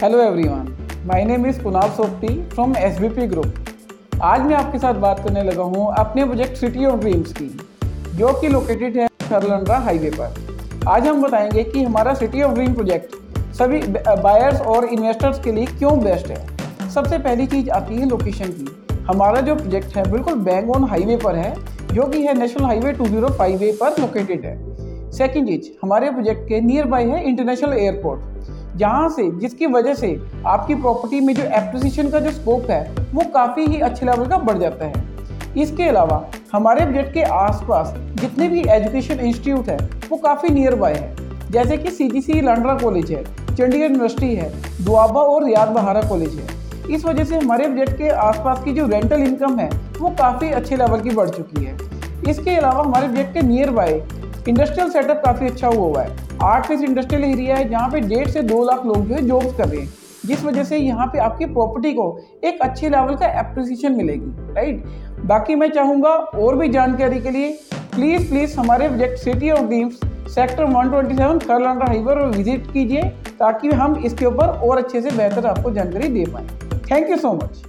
Hello everyone my name is Kunal Sopti from SBP group आज मैं आपके साथ बात करने लगा हूँ अपने प्रोजेक्ट सिटी ऑफ़ ड्रीम्स की, जो कि लोकेटेड है खरलंडरा हाईवे पर। आज हम बताएँगे कि हमारा सिटी ऑफ़ ड्रीम प्रोजेक्ट सभी बायर्स और इन्वेस्टर्स के लिए क्यों बेस्ट है। सबसे पहली चीज़ आती है लोकेशन की। हमारा जो प्रोजेक्ट है बिल्कुल बैंग ऑन हाईवे पर है, जो कि है नेशनल हाईवे 205 वे पर लोकेटेड है। सेकेंड चीज़, हमारे प्रोजेक्ट के नियर बाई है इंटरनेशनल एयरपोर्ट जहाँ से, जिसकी वजह से आपकी प्रॉपर्टी में जो एप्रिसिएशन का जो स्कोप है, वो काफ़ी ही अच्छे लेवल का बढ़ जाता है। इसके अलावा, हमारे बजट के आसपास जितने भी एजुकेशन इंस्टीट्यूट है, वो काफ़ी नियर बाय है। जैसे कि सी जी सी लांड्रा कॉलेज है चंडीगढ़ यूनिवर्सिटी है दुआबा और रियाद बहारा कॉलेज है। इस वजह से हमारे बजट के आसपास की जो रेंटल इनकम है, वो काफ़ी अच्छे लेवल की बढ़ चुकी है। इसके अलावा, हमारे बजट के नियर बाय इंडस्ट्रियल सेटअप काफ़ी अच्छा हुआ हुआ है। आठ फेस इंडस्ट्रियल एरिया है, जहाँ पे डेढ़ से दो लाख लोग जो है जॉब्स कर रहे हैं। जिस वजह से यहाँ पे आपकी प्रॉपर्टी को एक अच्छे लेवल का एप्रिसिएशन मिलेगी राइट बाकी मैं चाहूँगा और भी जानकारी के लिए प्लीज़ प्लीज़ हमारे project city of dreams sector 127 Kharlanda highway और विज़िट कीजिए, ताकि हम इसके ऊपर और अच्छे से बेहतर आपको जानकारी दे पाएँ। Thank you so much